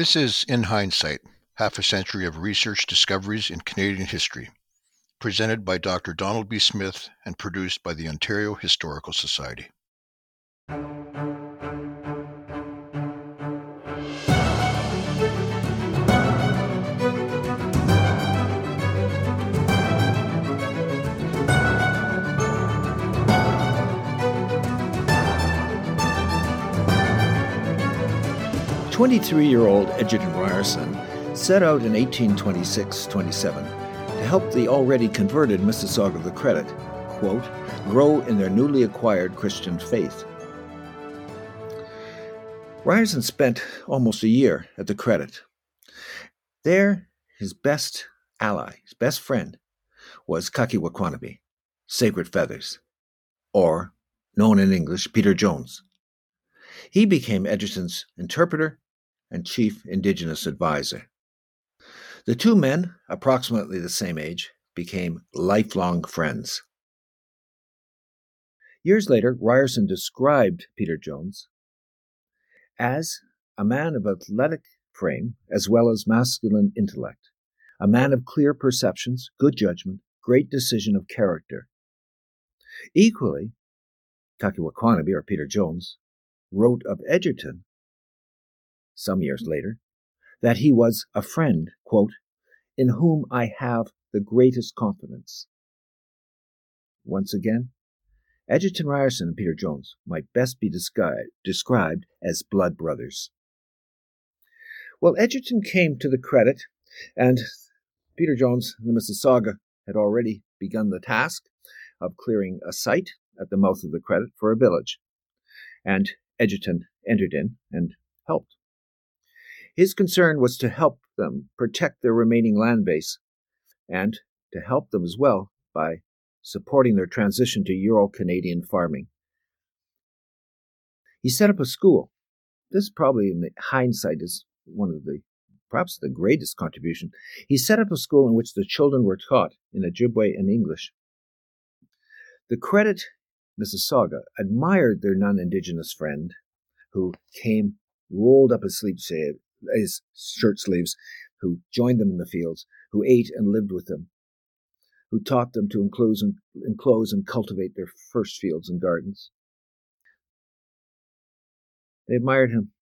This is In Hindsight, half a century of research discoveries in Canadian history, presented by Dr. Donald B. Smith and produced by the Ontario Historical Society. 23 year old Egerton Ryerson set out in 1826 27 to help the already converted Mississauga of the Credit, quote, grow in their newly acquired Christian faith. Ryerson spent almost a year at the Credit. There, his best ally, his best friend, was Kahkewaquonaby, Sacred Feathers, or, known in English, Peter Jones. He became Egerton's interpreter and chief indigenous advisor. The two men, approximately the same age, became lifelong friends. Years later, Ryerson described Peter Jones as a man of athletic frame as well as masculine intellect, a man of clear perceptions, good judgment, great decision of character. Equally, Kahkewaquonaby, or Peter Jones, wrote of Egerton some years later, that he was a friend, quote, in whom I have the greatest confidence. Once again, Egerton Ryerson and Peter Jones might best be described as blood brothers. Well, Egerton came to the credit, and Peter Jones and the Mississauga had already begun the task of clearing a site at the mouth of the credit for a village. And Egerton entered in and helped. His concern was to help them protect their remaining land base and to help them as well by supporting their transition to Euro Canadian farming. He set up a school. This probably in hindsight is one of the perhaps the greatest contribution. He set up a school in which the children were taught in Ojibwe and English. The credit Mississauga admired their non-indigenous friend who came rolled up his sleep his shirt sleeves, who joined them in the fields, who ate and lived with them, who taught them to enclose and, enclose and cultivate their first fields and gardens. They admired him.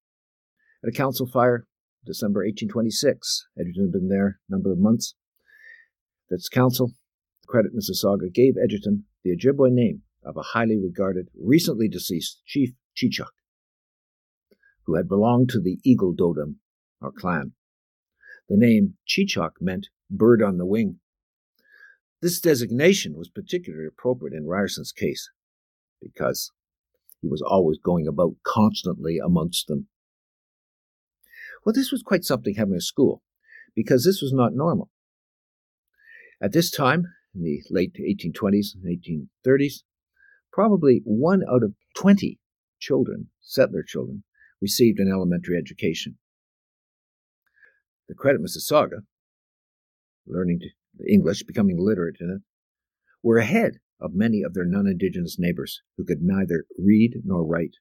At a council fire, December 1826, Egerton had been there a number of months. This council, the credit Mississauga, gave Egerton the Ojibwe name of a highly regarded, recently deceased chief Chichok, who had belonged to the Eagle Totem or clan. The name Chichok meant bird on the wing. This designation was particularly appropriate in Ryerson's case because he was always going about constantly amongst them. Well, this was quite something having a school because this was not normal. At this time, in the late 1820s and 1830s, probably one out of 20 children, settler children, received an elementary education the credit Mississauga, learning English, becoming literate in it, were ahead of many of their non-indigenous neighbors who could neither read nor write.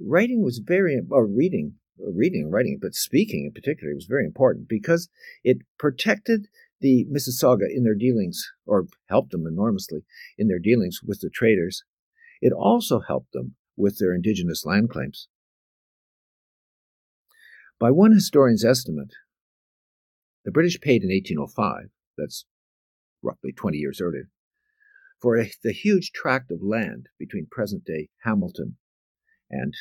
Writing was very, or reading, reading and writing, but speaking in particular was very important because it protected the Mississauga in their dealings, or helped them enormously in their dealings with the traders. It also helped them with their indigenous land claims. By one historian's estimate, the British paid in 1805, that's roughly 20 years earlier, for a, the huge tract of land between present day Hamilton and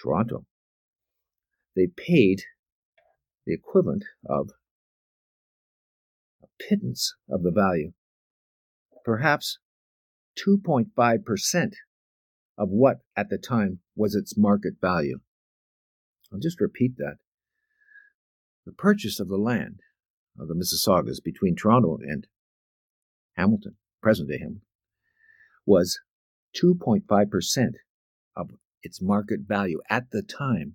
Toronto. They paid the equivalent of a pittance of the value, perhaps 2.5% of what at the time was its market value. I'll just repeat that. The purchase of the land of the Mississaugas between Toronto and Hamilton, present day Hamilton, was 2.5% of its market value at the time.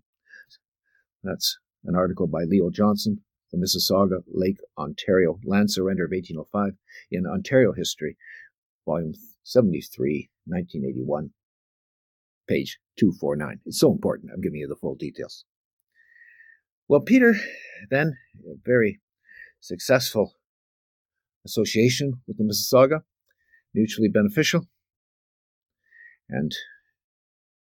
That's an article by Leo Johnson, The Mississauga Lake Ontario Land Surrender of 1805 in Ontario History, Volume 73, 1981, page 249. It's so important. I'm giving you the full details. Well, Peter, then, a very successful association with the Mississauga, mutually beneficial, and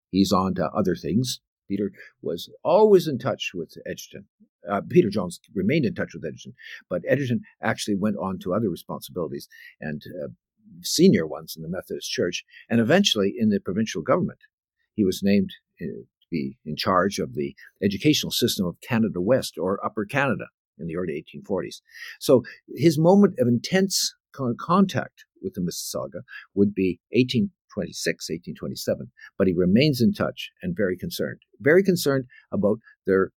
he's on to other things. Peter was always in touch with Egerton. Uh, Peter Jones remained in touch with Egerton, but Egerton actually went on to other responsibilities and uh, senior ones in the Methodist Church, and eventually in the provincial government. He was named uh, be in charge of the educational system of Canada West or Upper Canada in the early 1840s. So his moment of intense contact with the Mississauga would be 1826, 1827, but he remains in touch and very concerned, very concerned about their,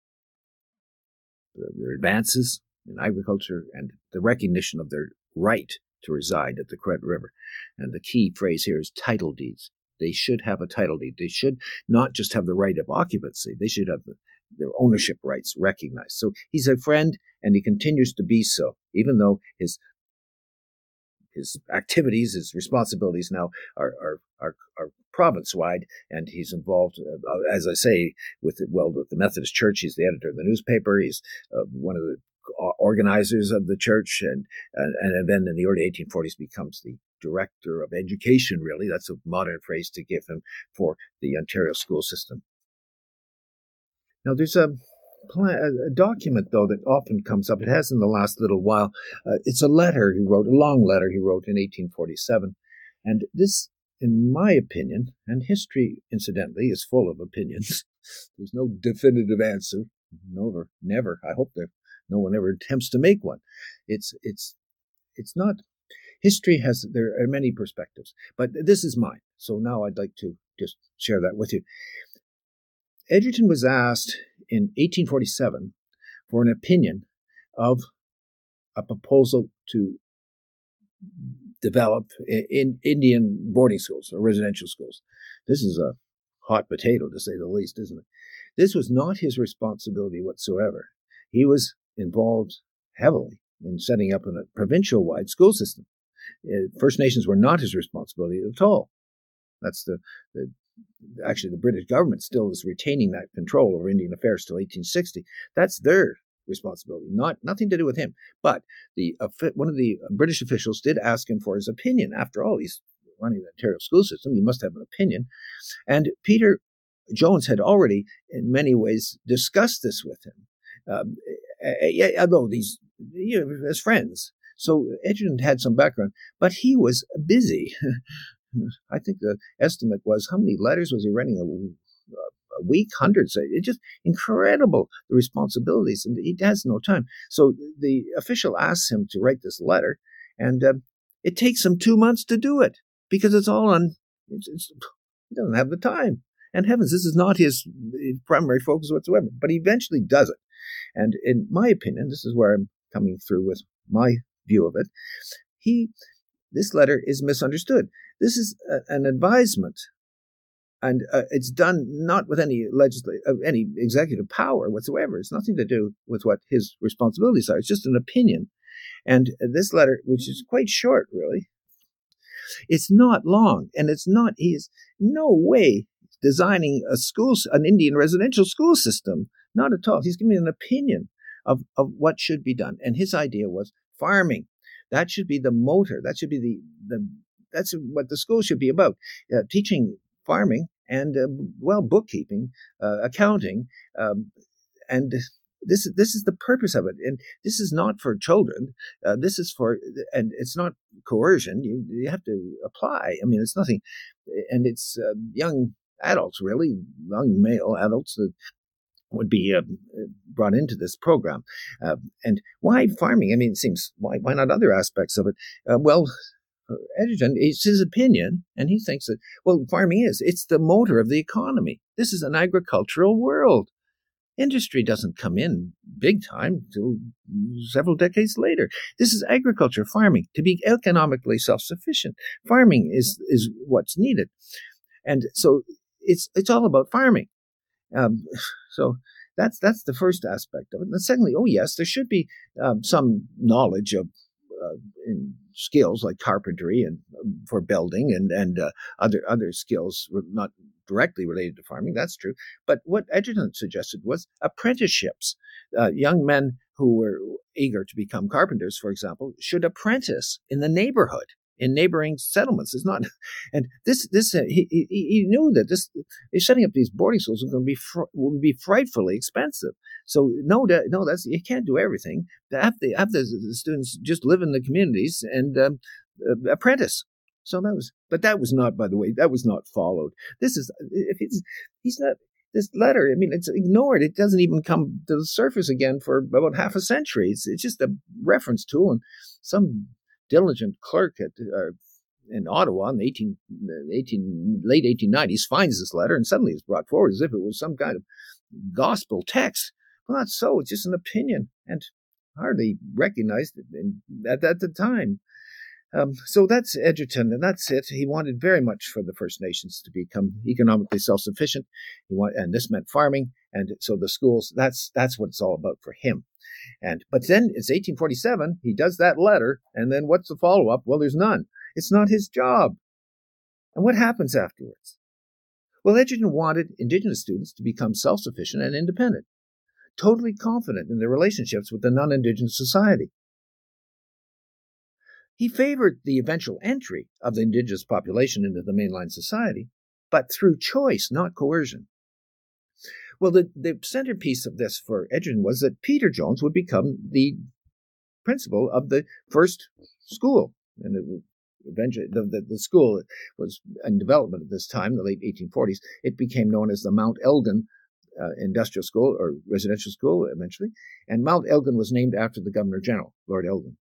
their advances in agriculture and the recognition of their right to reside at the Credit River. And the key phrase here is title deeds. They should have a title deed. They should not just have the right of occupancy. They should have the, their ownership rights recognized. So he's a friend and he continues to be so, even though his his activities, his responsibilities now are are are, are province wide, and he's involved, uh, as I say, with well with the Methodist Church. He's the editor of the newspaper. He's uh, one of the organizers of the church, and, and and then in the early 1840s becomes the director of education. Really, that's a modern phrase to give him for the Ontario school system. Now, there's a a document, though, that often comes up. It has in the last little while. Uh, it's a letter he wrote, a long letter he wrote in 1847. And this, in my opinion, and history, incidentally, is full of opinions. There's no definitive answer. Never, never. I hope that no one ever attempts to make one. It's, it's, it's not. History has there are many perspectives, but this is mine. So now I'd like to just share that with you. Egerton was asked in 1847 for an opinion of a proposal to develop in Indian boarding schools or residential schools. This is a hot potato, to say the least, isn't it? This was not his responsibility whatsoever. He was involved heavily in setting up a provincial wide school system. Uh, First Nations were not his responsibility at all. That's the, the actually the British government still is retaining that control over Indian affairs till 1860. That's their responsibility, not nothing to do with him. But the one of the British officials did ask him for his opinion. After all, he's running the Ontario school system; he must have an opinion. And Peter Jones had already, in many ways, discussed this with him. Um, although these, you know, as friends. So Egerton had some background, but he was busy. I think the estimate was how many letters was he writing a, a week? Hundreds. It's just incredible the responsibilities, and he has no time. So the official asks him to write this letter, and uh, it takes him two months to do it because it's all on. It's, it's, he doesn't have the time. And heavens, this is not his primary focus whatsoever. But he eventually does it. And in my opinion, this is where I'm coming through with my view of it. He, this letter is misunderstood. This is a, an advisement, and uh, it's done not with any legislative, uh, any executive power whatsoever. It's nothing to do with what his responsibilities are. It's just an opinion. And this letter, which is quite short, really, it's not long, and it's not. He is no way designing a school, an Indian residential school system. Not at all. He's giving an opinion of, of what should be done. And his idea was farming. That should be the motor. That should be the, the that's what the school should be about uh, teaching farming and uh, well bookkeeping uh, accounting um, and this this is the purpose of it and this is not for children uh, this is for and it's not coercion you, you have to apply i mean it's nothing and it's uh, young adults really young male adults that would be uh, brought into this program. Uh, and why farming? I mean, it seems why why not other aspects of it? Uh, well, Egerton, it's his opinion, and he thinks that, well, farming is, it's the motor of the economy. This is an agricultural world. Industry doesn't come in big time till several decades later. This is agriculture, farming, to be economically self-sufficient. Farming is, is what's needed. And so it's, it's all about farming. Um, so that's, that's the first aspect of it. And secondly, oh yes, there should be um, some knowledge of uh, in skills like carpentry and um, for building and and uh, other other skills not directly related to farming. That's true. But what Egerton suggested was apprenticeships. Uh, young men who were eager to become carpenters, for example, should apprentice in the neighborhood in neighboring settlements. It's not, and this this uh, he, he, knew that this setting up these boarding schools was going to be fr- would be frightfully expensive. So no, that, no, that's you can't do everything. Have the have the, the students just live in the communities and um, uh, apprentice. So that was, but that was not, by the way, that was not followed. This is if he's he's not this letter, I mean, it's ignored. It doesn't even come to the surface again for about half a century. It's, it's just a reference tool, and some diligent clerk at uh, in Ottawa in the 18, 18, late 1890s finds this letter and suddenly it's brought forward as if it was some kind of gospel text. Well, not so. It's just an opinion and hardly recognized in, at, at the time. Um, so that's Egerton, and that's it. He wanted very much for the First Nations to become economically self-sufficient. He want, and this meant farming, and so the schools. That's that's what it's all about for him. And but then it's 1847. He does that letter, and then what's the follow-up? Well, there's none. It's not his job. And what happens afterwards? Well, Egerton wanted Indigenous students to become self-sufficient and independent, totally confident in their relationships with the non-Indigenous society. He favored the eventual entry of the indigenous population into the mainline society, but through choice, not coercion. Well, the, the centerpiece of this for Egerton was that Peter Jones would become the principal of the first school. And it eventually, the, the, the, school was in development at this time, the late 1840s. It became known as the Mount Elgin uh, Industrial School or Residential School eventually. And Mount Elgin was named after the Governor General, Lord Elgin.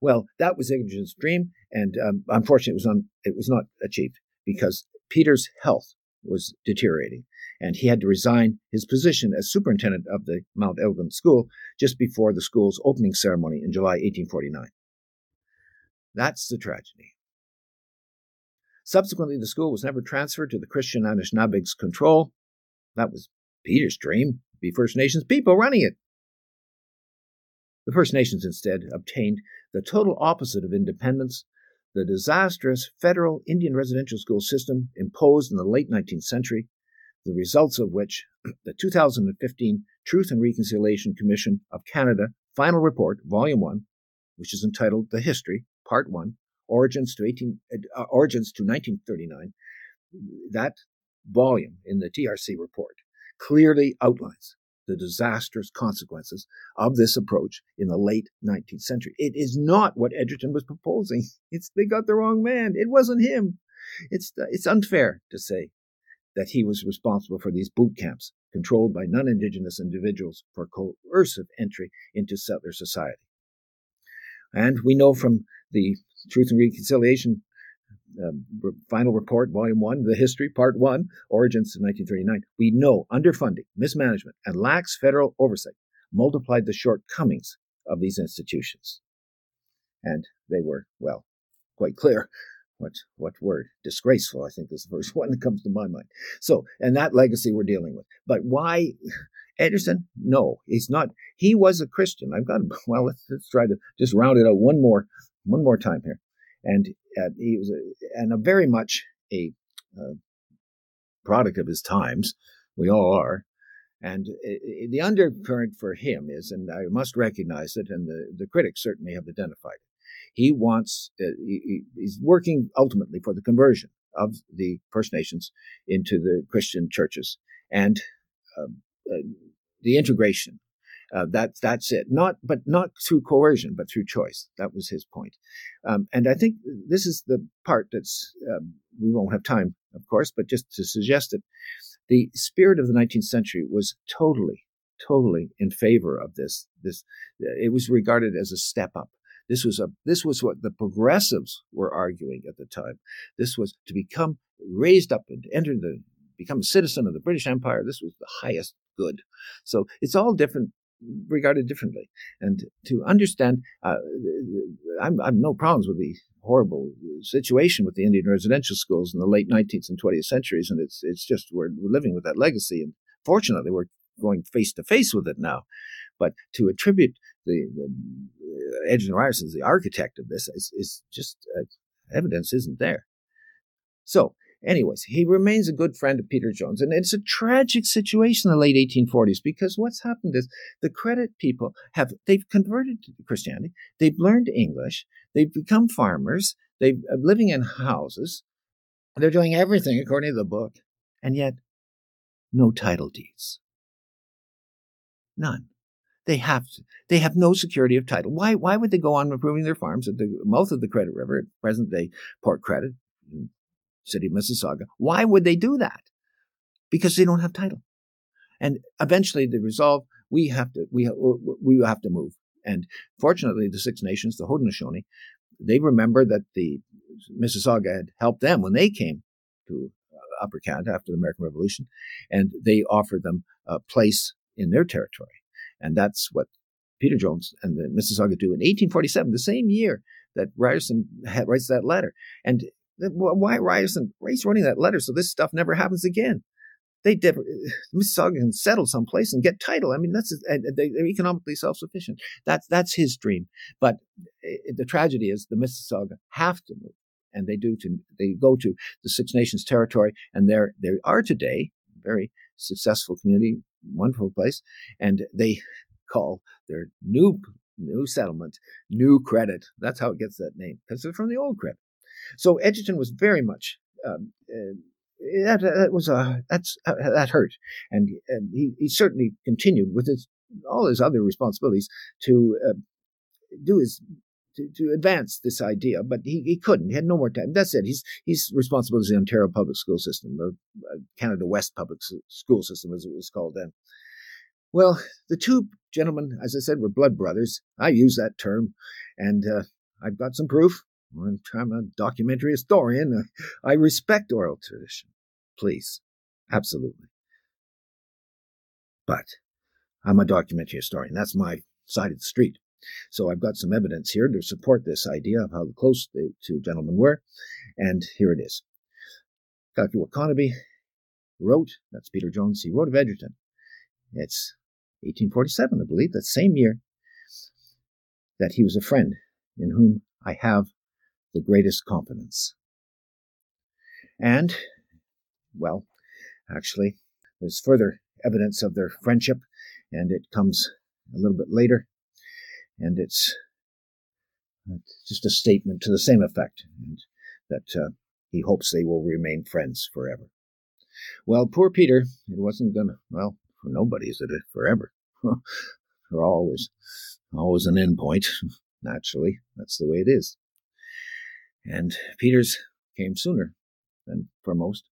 Well, that was Egerton's dream, and um, unfortunately, it was, un- it was not achieved because Peter's health was deteriorating, and he had to resign his position as superintendent of the Mount Elgin School just before the school's opening ceremony in July 1849. That's the tragedy. Subsequently, the school was never transferred to the Christian Anishinaabeg's control. That was Peter's dream, be First Nations people running it. The First Nations instead obtained the total opposite of independence, the disastrous federal Indian residential school system imposed in the late 19th century, the results of which the 2015 Truth and Reconciliation Commission of Canada final report, Volume 1, which is entitled The History, Part 1, Origins to, 18, uh, Origins to 1939, that volume in the TRC report clearly outlines the disastrous consequences of this approach in the late 19th century. It is not what Egerton was proposing. It's they got the wrong man. It wasn't him. It's it's unfair to say that he was responsible for these boot camps controlled by non-indigenous individuals for coercive entry into settler society. And we know from the Truth and Reconciliation uh, final report, volume one, the history, part one, origins in 1939, we know underfunding, mismanagement, and lax federal oversight multiplied the shortcomings of these institutions. And they were, well, quite clear. What, what word? Disgraceful, I think is the first one that comes to my mind. So, and that legacy we're dealing with. But why Egerton? No, he's not. He was a Christian. I've got, well, let's, let's try to just round it out one more, one more time here and uh, he was a, and a very much a uh, product of his times. We all are. And uh, the undercurrent for him is, and I must recognize it, and the, the critics certainly have identified. He wants, uh, he, he's working ultimately for the conversion of the First Nations into the Christian churches and um, uh, the integration uh, that's that's it. Not but not through coercion, but through choice. That was his point. Um, and I think this is the part that's um, we won't have time, of course, but just to suggest it, the spirit of the 19th century was totally, totally in favor of this. This it was regarded as a step up. This was a this was what the progressives were arguing at the time. This was to become raised up and enter the become a citizen of the British Empire. This was the highest good. So it's all different regarded differently. And to understand, uh, I'm, I'm no problems with the horrible situation with the Indian residential schools in the late 19th and 20th centuries, and it's it's just we're, we're living with that legacy, and fortunately we're going face to face with it now. But to attribute the, the Ryerson as the architect of this is, is just uh, evidence isn't there. So, anyways, he remains a good friend of Peter Jones, and it's a tragic situation in the late 1840s because what's happened is the credit people have they've converted to Christianity, they've learned English, they've become farmers, they're uh, living in houses, they're doing everything according to the book, and yet no title deeds. None. They have they have no security of title. Why why would they go on improving their farms at the mouth of the Credit River, at present day Port Credit, city of Mississauga? Why would they do that? Because they don't have title. And eventually they resolve we have to we we have to move. And fortunately, the Six Nations, the Haudenosaunee, they remember that the Mississauga had helped them when they came to uh, Upper Canada after the American Revolution, and they offered them a place in their territory. And that's what Peter Jones and the Mississauga do in 1847, the same year that Ryerson writes that letter. And why Ryerson writes writing that letter so this stuff never happens again? They did, Mississauga can settle someplace and get title. I mean, that's uh, they're economically self-sufficient. That's that's his dream. But eh, eh, the tragedy is the Mississauga have to move, and they do to they go to the Six Nations territory, and there they are today, very successful community, wonderful place, and they call their new new settlement New Credit. That's how it gets that name because they're from the old credit. So Egerton was very much. Um, uh, that, that, was a that's uh, that hurt, and, and he, he certainly continued with his all his other responsibilities to uh, do his to, to advance this idea, but he, he couldn't. He had no more time. That's it. He's he's responsible for the Ontario public school system, or uh, Canada West public school system, as it was called then. Well, the two gentlemen, as I said, were blood brothers. I use that term, and uh, I've got some proof. I'm a documentary historian. I respect oral tradition. Please, absolutely. But I'm a documentary historian. That's my side of the street. So I've got some evidence here to support this idea of how close the two gentlemen were, and here it is. Dr. Wakanebi wrote, that's Peter Jones, he wrote of Egerton. It's 1847, I believe, that same year, that he was a friend in whom I have the greatest confidence. And, well, actually, there's further evidence of their friendship, and it comes a little bit later and it's just a statement to the same effect, and that uh, he hopes they will remain friends forever. Well, poor Peter, it wasn't gonna. Well, for nobody is it forever. for always, always an end point. Naturally, that's the way it is. And Peter's came sooner than for most.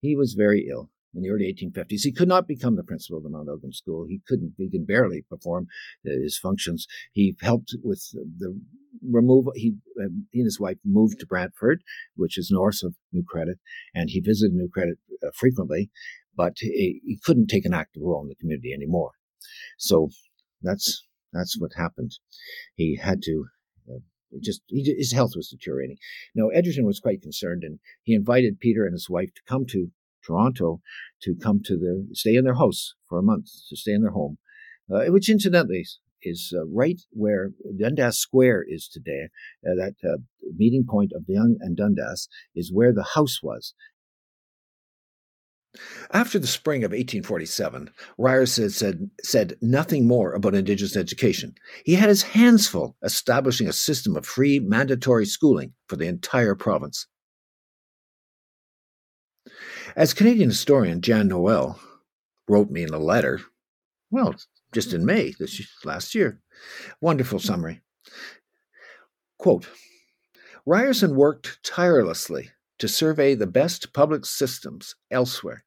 He was very ill in the early 1850s. He could not become the principal of the Mount Elgin School. He couldn't, he could barely perform his functions. He helped with the removal. He, uh, he and his wife moved to Brantford, which is north of New Credit, and he visited New Credit uh, frequently, but he, he couldn't take an active role in the community anymore. So that's, that's what happened. He had to uh, just he, his health was deteriorating. Now Egerton was quite concerned, and he invited Peter and his wife to come to Toronto to come to their stay in their house for a month to stay in their home, uh, which incidentally is uh, right where Dundas Square is today. Uh, that uh, meeting point of Yonge and Dundas is where the house was. After the spring of 1847, Ryerson said, said nothing more about Indigenous education. He had his hands full establishing a system of free mandatory schooling for the entire province. As Canadian historian Jan Noel wrote me in a letter, well, just in May this last year, wonderful summary. Quote Ryerson worked tirelessly to survey the best public systems elsewhere.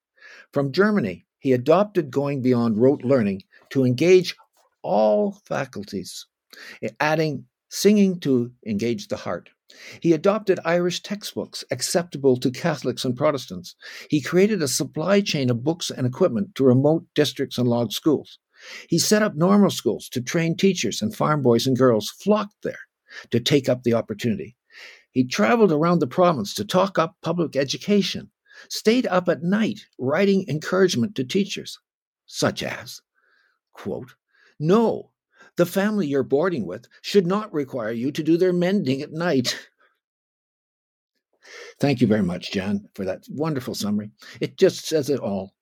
From Germany, he adopted going beyond rote learning to engage all faculties, adding singing to engage the heart. He adopted Irish textbooks acceptable to Catholics and Protestants. He created a supply chain of books and equipment to remote districts and log schools. He set up normal schools to train teachers, and farm boys and girls flocked there to take up the opportunity. He traveled around the province to talk up public education, stayed up at night writing encouragement to teachers, such as, quote, No, the family you're boarding with should not require you to do their mending at night. Thank you very much, Jan, for that wonderful summary. It just says it all.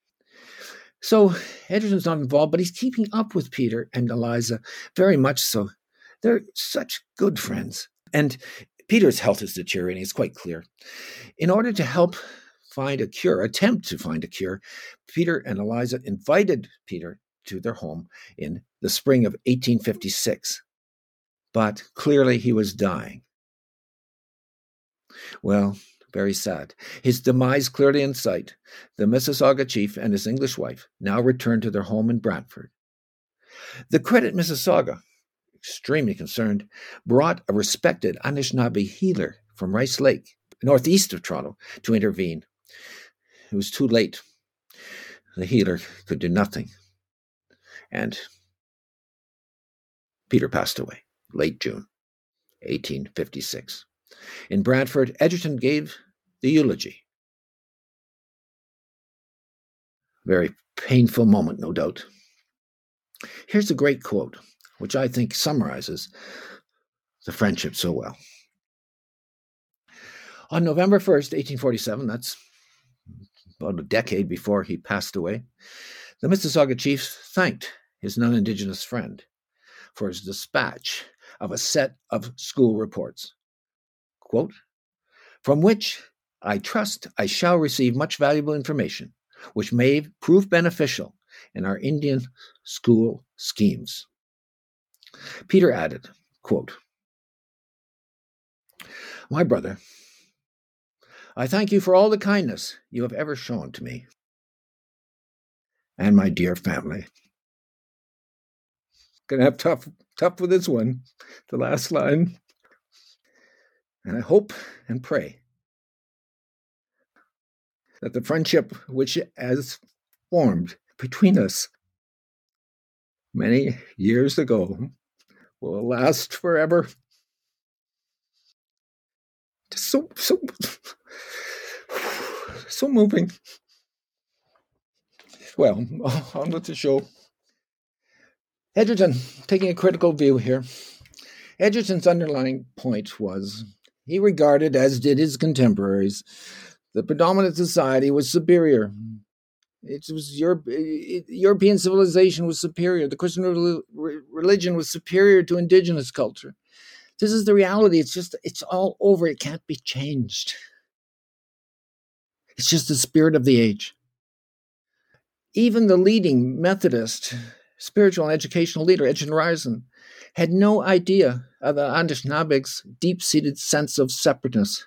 So Egerton's not involved, but he's keeping up with Peter and Eliza very much so. They're such good friends. And Peter's health is deteriorating, it's quite clear. In order to help find a cure, attempt to find a cure, Peter and Eliza invited Peter to their home in the spring of 1856. But clearly he was dying. Well, very sad. His demise clearly in sight. The Mississauga chief and his English wife now returned to their home in Brantford. The Credit Mississauga, extremely concerned, brought a respected Anishinaabe healer from Rice Lake, northeast of Toronto, to intervene. It was too late. The healer could do nothing. And Peter passed away late June 1856. In Brantford, Egerton gave the eulogy. Very painful moment, no doubt. Here's a great quote, which I think summarizes the friendship so well. On November 1st, 1847, that's about a decade before he passed away, the Mississauga chief thanked his non Indigenous friend for his dispatch of a set of school reports. Quote, from which I trust I shall receive much valuable information, which may prove beneficial in our Indian school schemes. Peter added, quote, My brother, I thank you for all the kindness you have ever shown to me and my dear family. Gonna have tough tough with this one, the last line. And I hope and pray that the friendship which has formed between us many years ago will last forever. Just so so so moving. Well, on with the show. Egerton, taking a critical view here. Egerton's underlying point was he regarded, as did his contemporaries, the predominant society was superior. It was Europe, European civilization was superior. The Christian religion was superior to indigenous culture. This is the reality. It's just, it's all over. It can't be changed. It's just the spirit of the age. Even the leading Methodist spiritual and educational leader, Egerton Ryerson, had no idea of the Anishinaabeg's deep seated sense of separateness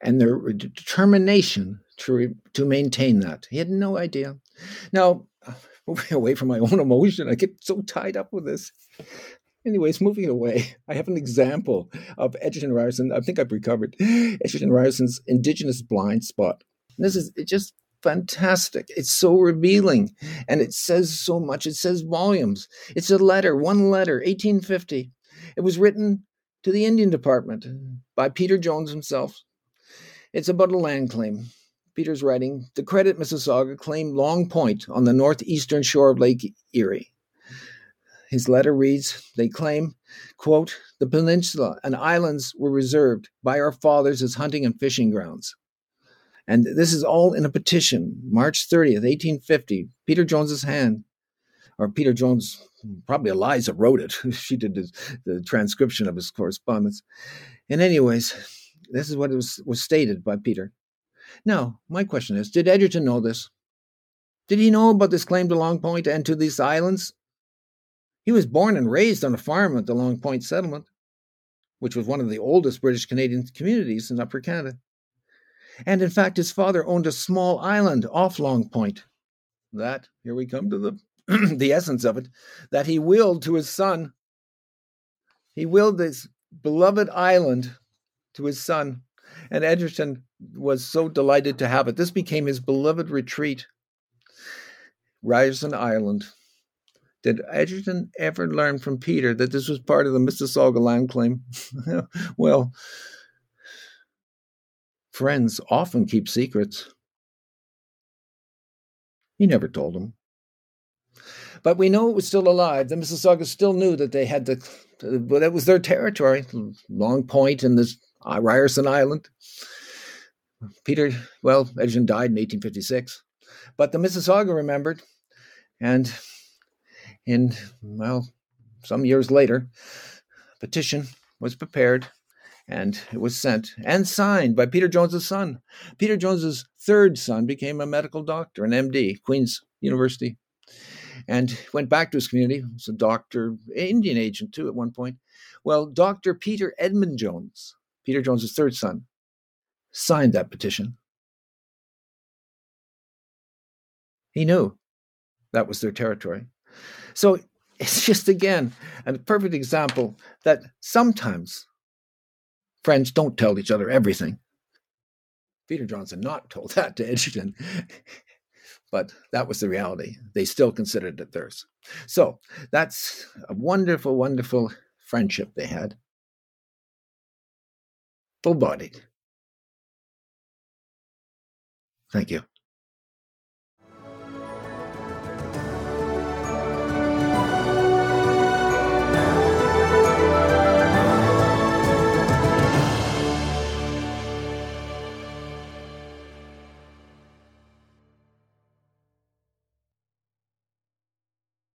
and their determination to, re, to maintain that. He had no idea. Now, moving away from my own emotion, I get so tied up with this. Anyways, moving away, I have an example of Egerton Ryerson. I think I've recovered Egerton Ryerson's indigenous blind spot. And this is just fantastic. It's so revealing and it says so much. It says volumes. It's a letter, one letter, 1850. It was written to the Indian Department by Peter Jones himself it's about a land claim. Peter's writing The Credit Mississauga claimed Long Point on the northeastern shore of Lake Erie. His letter reads They claim, quote, the peninsula and islands were reserved by our fathers as hunting and fishing grounds. And this is all in a petition, March 30th, 1850. Peter Jones's hand, or Peter Jones, probably Eliza wrote it. she did the, the transcription of his correspondence. And, anyways, this is what was, was stated by Peter. Now, my question is Did Egerton know this? Did he know about this claim to Long Point and to these islands? He was born and raised on a farm at the Long Point settlement, which was one of the oldest British Canadian communities in Upper Canada. And in fact, his father owned a small island off Long Point. That, here we come to the, the essence of it, that he willed to his son. He willed this beloved island to his son, and Egerton was so delighted to have it. This became his beloved retreat, Ryerson Island. Did Egerton ever learn from Peter that this was part of the Mississauga land claim? well, friends often keep secrets. He never told him. But we know it was still alive. The Mississaugas still knew that they had the, but it was their territory, Long Point and this uh, Ryerson Island. Peter, well, Egerton died in 1856, but the Mississauga remembered, and in well, some years later, a petition was prepared and it was sent and signed by Peter Jones's son. Peter Jones's third son became a medical doctor, an MD, Queen's University, and went back to his community. Was a doctor, Indian agent too at one point. Well, Dr. Peter Edmund Jones, Peter Jones's third son, signed that petition. He knew that was their territory. So it's just again a perfect example that sometimes friends don't tell each other everything. Peter Johnson not told that to Egerton, but that was the reality. They still considered it theirs. So that's a wonderful, wonderful friendship they had. Full bodied. Thank you.